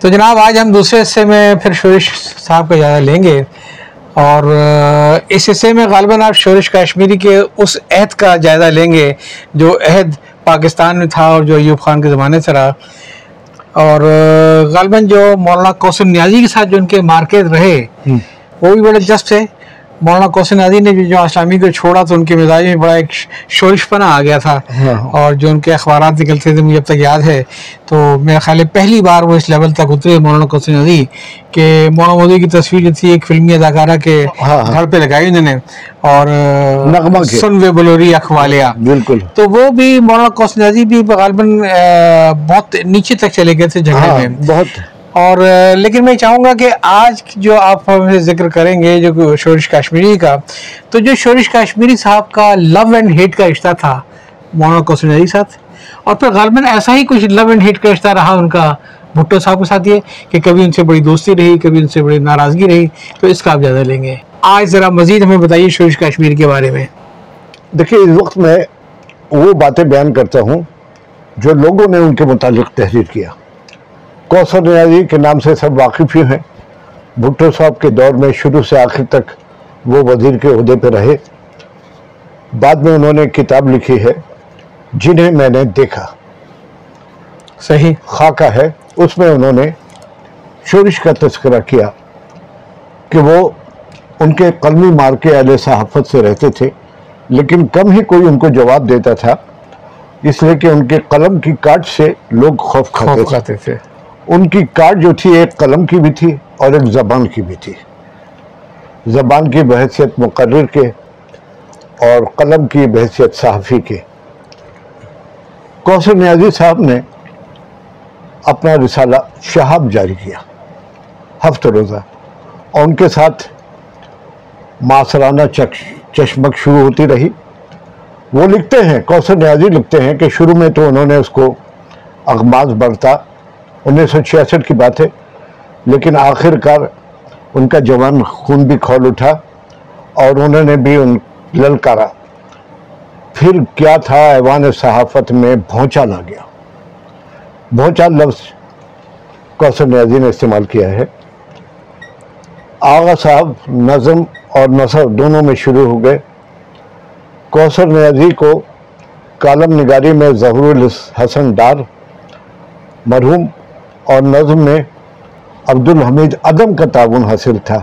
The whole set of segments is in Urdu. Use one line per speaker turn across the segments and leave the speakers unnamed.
تو جناب آج ہم دوسرے حصے میں پھر شورش صاحب کا جائزہ لیں گے اور اس حصے میں غالباً آپ شورش کشمیری کے اس عہد کا جائزہ لیں گے جو عہد پاکستان میں تھا اور جو ایوب خان کے زمانے سے رہا۔ اور غالباً جو مولانا کوسم نیازی کے ساتھ جو ان کے مارکیٹ رہے وہ بھی بڑے جسپ تھے مولانا کوسن عزی نے جو اسلامی کو چھوڑا تو ان کے مزاج میں بڑا ایک شورش پنا آ گیا تھا۔ ہاں۔ اور جو ان کے اخبارات نکلتے تھے مجھے اب تک یاد ہے۔ تو میرا خیال ہے پہلی بار وہ اس لیول تک اترے مولانا کوسن عزی کہ مولانا مودی کی تصویر جو تھی ایک فلمی اداکارہ کے ہاں، ہاں۔ گھر پہ لگائی انہوں نے۔ اور سن وے بلوری اخوالیا بالکل۔ تو وہ بھی مولانا کوسن عزی بھی غالباً بہت نیچے تک چلے گئے تھے جگہ میں۔ بہت۔ اور لیکن میں چاہوں گا کہ آج جو آپ ذکر کریں گے، جو شورش کشمیری کا، تو جو شورش کشمیری صاحب کا لو اینڈ ہیٹ کا رشتہ تھا، مولانا کوسن علی ساتھ، اور پھر غالباً ایسا ہی کچھ لو اینڈ ہیٹ کا رشتہ رہا ان کا بھٹو صاحب کے ساتھ یہ کہ کبھی ان سے بڑی دوستی رہی، کبھی ان سے بڑی ناراضگی رہی، تو اس کا آپ زیادہ لیں گے۔ آج ذرا مزید ہمیں بتائیے شورش کشمیر کے بارے میں۔
دیکھیے، اس وقت میں وہ باتیں بیان کرتا ہوں جو لوگوں نے ان کے متعلق تحریر کیا۔ کوثر نیازی کے نام سے سب واقف ہی ہیں۔ بھٹو صاحب کے دور میں شروع سے آخر تک وہ وزیر کے عہدے پہ رہے۔ بعد میں انہوں نے کتاب لکھی ہے جنہیں میں نے دیکھا۔ صحیح۔ خاکہ ہے۔ اس میں انہوں نے شورش کا تذکرہ کیا کہ وہ ان کے قلمی مار کے اہل صحافت سے رہتے تھے لیکن کم ہی کوئی ان کو جواب دیتا تھا اس لیے کہ ان کے قلم کی کاٹ سے لوگ خوف کھاتے تھے۔ ان کی کارڈ جو تھی ایک قلم کی بھی تھی اور ایک زبان کی بھی تھی۔ زبان کی بحثیت مقرر کے اور قلم کی بحثیت صحافی کے۔ کوثر نیازی صاحب نے اپنا رسالہ شہاب جاری کیا۔ ہفت روزہ۔ اور ان کے ساتھ معاصرانہ چشمک شروع ہوتی رہی۔ وہ لکھتے ہیں، کوثر نیازی لکھتے ہیں کہ شروع میں تو انہوں نے اس کو اغماز بڑھتا انیس سو چھیاسٹھ کی بات ہے، لیکن آخر کار ان کا جوان خون بھی کھول اٹھا اور انہوں نے بھی ان للکارا پھر کیا تھا ایوان صحافت میں بھونچا لا گیا؟ بھونچا لفظ کوثر نیازی نے استعمال کیا ہے۔ آغا صاحب نظم اور نثر دونوں میں شروع ہو گئے۔ کوثر نیازی کو کالم نگاری میں ظہور الحسن ڈار مرحوم اور نظم میں عبد الحمید عدم کا تعاون حاصل تھا۔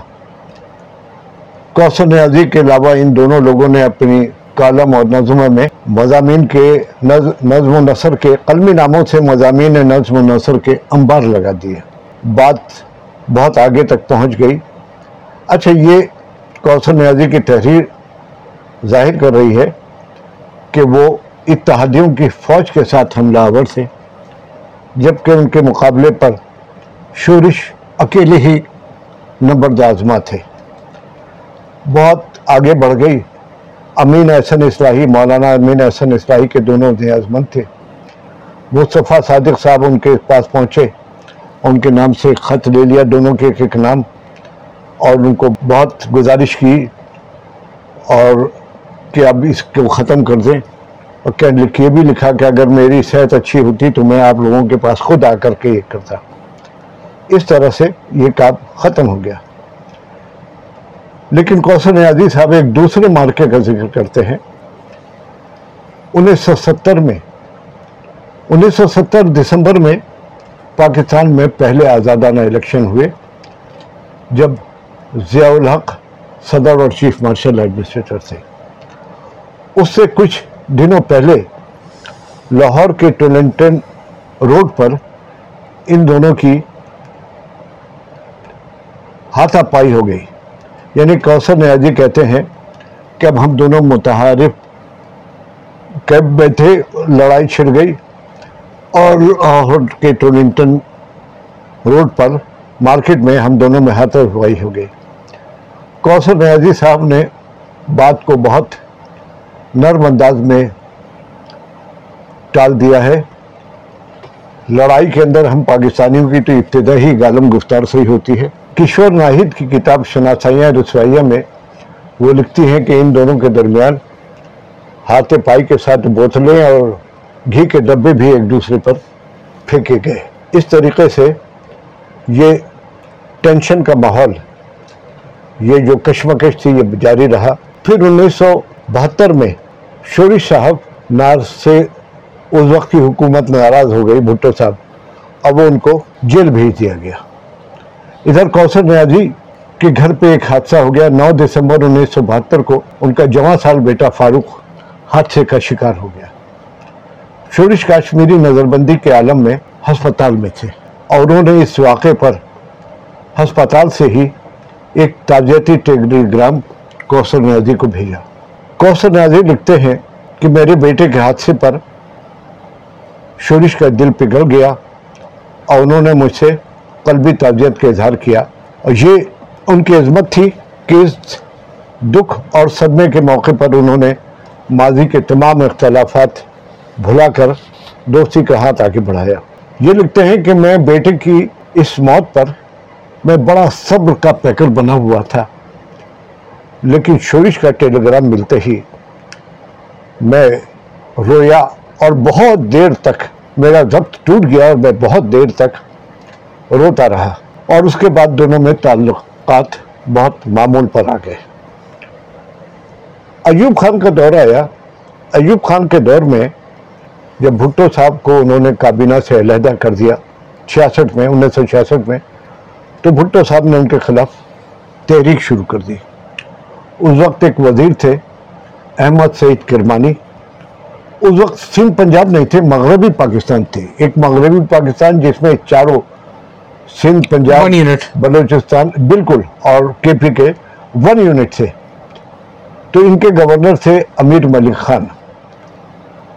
کوثر نیازی کے علاوہ ان دونوں لوگوں نے اپنی کالم اور نظم میں مضامین کے نظم و نثر کے قلمی ناموں سے مضامین نظم و نثر کے انبار لگا دیے۔ بات بہت آگے تک پہنچ گئی۔ اچھا یہ کوثر نیازی کی تحریر ظاہر کر رہی ہے کہ وہ اتحادیوں کی فوج کے ساتھ حملہ آور تھے جبکہ ان کے مقابلے پر شورش اکیلے ہی نمبر آزما تھے بہت آگے بڑھ گئی۔ امین احسن اصلاحی، مولانا امین احسن اصلاحی کے دونوں نیازمند تھے۔ مصطفیٰ صادق صاحب ان کے پاس پہنچے۔ ان کے نام سے خط لے لیا، دونوں کے ایک ایک نام۔ اور ان کو بہت گزارش کی اور کہ اب اس کو ختم کر دیں۔ اور کیا یہ بھی لکھا کہ اگر میری صحت اچھی ہوتی تو میں آپ لوگوں کے پاس خود آ کر کے یہ کرتا۔ اس طرح سے یہ کام ختم ہو گیا۔ لیکن کوثر نیازی صاحب ایک دوسرے مارکے کا ذکر کرتے ہیں۔ انیس سو ستر میں انیس سو ستر دسمبر میں پاکستان میں پہلے آزادانہ الیکشن ہوئے، جب ضیاء الحق صدر اور چیف مارشل ایڈمنسٹریٹر تھے۔ اس سے کچھ دنوں پہلے لاہور کے ٹولنٹن روڈ پر ان دونوں کی ہاتھا پائی ہو گئی۔ یعنی کوثر نیازی جی کہتے ہیں کہ اب ہم دونوں متحرف کیب میں تھے، لڑائی چھڑ گئی اور لاہور کے ٹولنٹن روڈ پر مارکیٹ میں ہم دونوں میں ہاتھا پائی ہو گئی۔ کوثر نیازی جی صاحب نے بات کو بہت نرم انداز میں ٹال دیا ہے۔ لڑائی کے اندر ہم پاکستانیوں کی تو ابتدا ہی غالم گفتار سے ہی ہوتی ہے۔ کشور ناہید کی کتاب شناسائیاں رسوائیہ میں وہ لکھتی ہیں کہ ان دونوں کے درمیان ہاتھ پائی کے ساتھ بوتلیں اور گھی کے ڈبے بھی ایک دوسرے پر پھینکے گئے۔ اس طریقے سے یہ ٹینشن کا ماحول، یہ جو کشمکش تھی، یہ جاری رہا۔ پھر انیس سو بہتر میں شورش صاحب نار سے اس وقت کی حکومت ناراض ہو گئی، بھٹو صاحب۔ اب وہ ان کو جیل بھیج دیا گیا۔ ادھر کوثر نیازی جی کے گھر پہ ایک حادثہ ہو گیا۔ نو دسمبر انیس سو بہتر کو ان کا جواں سال بیٹا فاروق حادثے کا شکار ہو گیا۔ شورش کاشمیری نظر بندی کے عالم میں ہسپتال میں تھے اور انہوں نے اس واقعے پر ہسپتال سے ہی ایک تعزیتی ٹیلی گرام کوثر نیازی جی کو بھیجا۔ کوثر نیازی لکھتے ہیں کہ میرے بیٹے کے حادثے پر شورش کا دل پگھل گیا اور انہوں نے مجھ سے قلبی تعزیت کا اظہار کیا اور یہ ان کی عظمت تھی کہ اس دکھ اور صدمے کے موقع پر انہوں نے ماضی کے تمام اختلافات بھلا کر دوستی کا ہاتھ آگے بڑھایا۔ یہ لکھتے ہیں کہ میں بیٹے کی اس موت پر میں بڑا صبر کا پیکر بنا ہوا تھا۔ لیکن شورش کا ٹیلی گرام ملتے ہی میں رویا اور بہت دیر تک میرا ضبط ٹوٹ گیا اور میں بہت دیر تک روتا رہا اور اس کے بعد دونوں میں تعلقات بہت معمول پر آ گئے۔ ایوب خان کا دور آیا۔ ایوب خان کے دور میں جب بھٹو صاحب کو انہوں نے کابینہ سے علیحدہ کر دیا، چھیاسٹھ میں، انیس سو چھیاسٹھ میں، تو بھٹو صاحب نے ان کے خلاف تحریک شروع کر دی۔ اس وقت ایک وزیر تھے احمد سعید کرمانی۔ اس وقت سندھ پنجاب نہیں تھے مغربی پاکستان تھے۔ ایک مغربی پاکستان جس میں چاروں سندھ پنجاب بلوچستان بالکل اور کے پی کے ون یونٹ تھے۔ تو ان کے گورنر تھے امیر ملک خان۔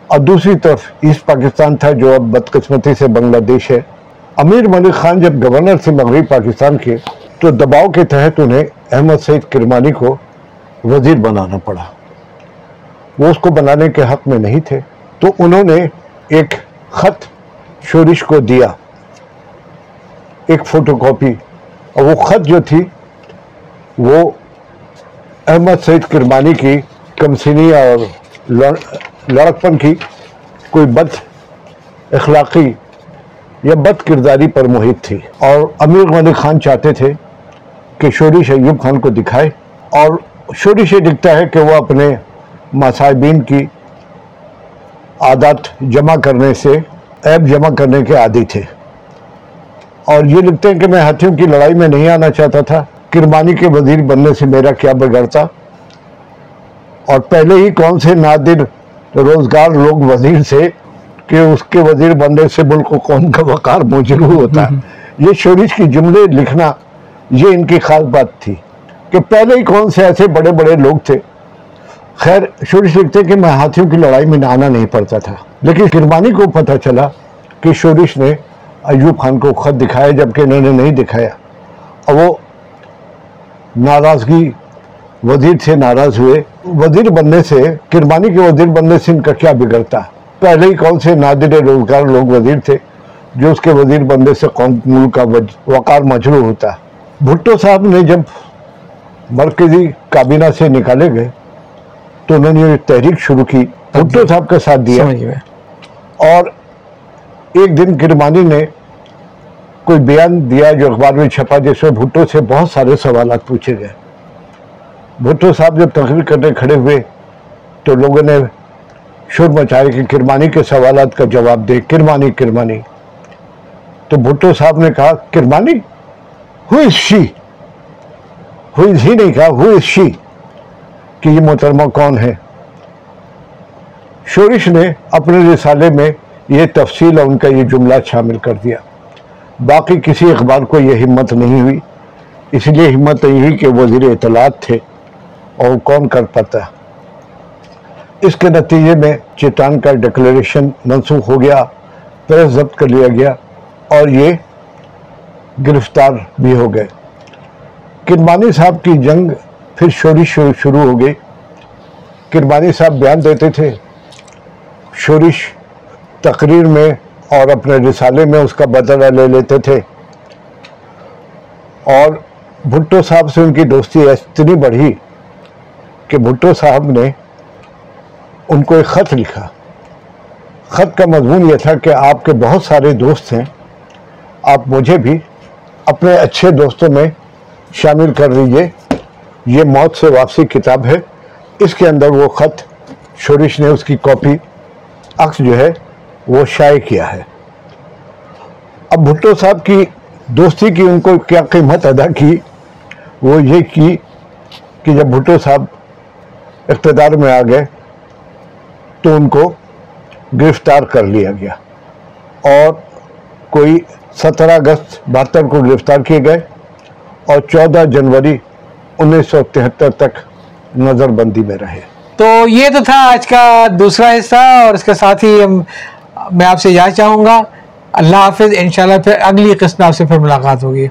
اور دوسری طرف ایسٹ پاکستان تھا جو اب بدقسمتی سے بنگلہ دیش ہے۔ امیر ملک خان جب گورنر سے مغربی پاکستان کے تو دباؤ کے تحت انہیں احمد سعید کرمانی کو وزیر بنانا پڑا۔ وہ اس کو بنانے کے حق میں نہیں تھے۔ تو انہوں نے ایک خط شورش کو دیا۔ ایک فوٹو کاپی۔ اور وہ خط جو تھی، وہ احمد سعید کرمانی کی کمسینی اور لڑکپن کی کوئی بد اخلاقی یا بد کرداری پر محیط تھی۔ اور امیر ملک خان چاہتے تھے کہ شورش ایوب خان کو دکھائے اور شورش یہ دکھتا ہے کہ وہ اپنے مصاحبین کی عادت جمع کرنے سے عیب جمع کرنے کے عادی تھے۔ اور یہ لکھتے ہیں کہ میں ہاتھیوں کی لڑائی میں نہیں آنا چاہتا تھا۔ کرمانی کے وزیر بننے سے میرا کیا بگڑتا؟ اور پہلے ہی کون سے نادر روزگار لوگ وزیر سے کہ اس کے وزیر بننے سے ملک کو کون کا وقار موجود ہوتا؟ ہے یہ شورش کی جملے لکھنا یہ ان کی خاص بات تھی۔ کہ پہلے ہی کون سے ایسے بڑے بڑے لوگ تھے۔ خیر شورش لکھتے کہ میں ہاتھیوں کی لڑائی میں آنا نہیں پڑتا تھا۔ لیکن کرمانی کو پتہ چلا کہ شورش نے ایوب خان کو خط دکھایا جبکہ انہوں نے نہیں دکھایا۔ اور وہ ناراضگی، وزیر سے ناراض ہوئے۔ وزیر بننے سے کرمانی کے وزیر بننے سے ان کا کیا بگڑتا؟ پہلے ہی کون سے نادر روزگار لوگ وزیر تھے، جو اس کے وزیر بننے سے قوم، ملک کا وقار مجروع ہوتا۔ بھٹو صاحب نے جب مرکزی کابینہ سے نکالے گئے تو انہوں نے تحریک شروع کی بھٹو صاحب کا ساتھ دیا۔ اور ایک دن کرمانی نے کوئی بیان دیا جو اخبار میں چھپا جس میں بھٹو سے بہت سارے سوالات پوچھے گئے۔ بھٹو صاحب جب تقریر کرنے کھڑے ہوئے تو لوگوں نے شور مچایا کہ کرمانی کے سوالات کا جواب دے۔ کرمانی کرمانی۔ تو بھٹو صاحب نے کہا کرمانی ہوئی شی ہوئی ہی نہیں کہا ہوئی شی کہ یہ محترمہ کون ہے؟ شورش نے اپنے رسالے میں یہ تفصیل اور ان کا یہ جملہ شامل کر دیا۔ باقی کسی اخبار کو یہ ہمت نہیں ہوئی۔ اس لیے ہمت نہیں ہوئی کہ وزیر اطلاعات تھے اور کون کر پاتا۔ اس کے نتیجے میں چیتان کا ڈکلیریشن منسوخ ہو گیا، پریس ضبط کر لیا گیا اور یہ گرفتار بھی ہو گئے۔ کرمانی صاحب کی جنگ پھر شوری شروع ہو گئی۔ کرمانی صاحب بیان دیتے تھے۔ شورش تقریر میں اور اپنے رسالے میں اس کا بدلہ لے لیتے تھے۔ اور بھٹو صاحب سے ان کی دوستی اتنی بڑھی کہ بھٹو صاحب نے ان کو ایک خط لکھا۔ خط کا مضمون یہ تھا کہ آپ کے بہت سارے دوست ہیں۔ آپ مجھے بھی اپنے اچھے دوستوں میں شامل کر لیجیے یہ موت سے واپسی کتاب ہے۔ اس کے اندر وہ خط شورش نے اس کی کاپی عکس جو ہے وہ شائع کیا ہے۔ اب بھٹو صاحب کی دوستی کی ان کو کیا قیمت ادا کی؟ وہ یہ کی کہ جب بھٹو صاحب اقتدار میں آ گئے تو ان کو گرفتار کر لیا گیا اور کوئی سترہ اگست بہتر کو گرفتار کیے گئے۔ اور چودہ جنوری انیس سو تہتر تک نظر بندی میں رہے۔
تو یہ تو تھا آج کا دوسرا حصہ اور اس کے ساتھ ہی میں آپ سے یاد چاہوں گا۔ اللہ حافظ، انشاءاللہ پھر اگلی قسط میں آپ سے پھر ملاقات ہوگی۔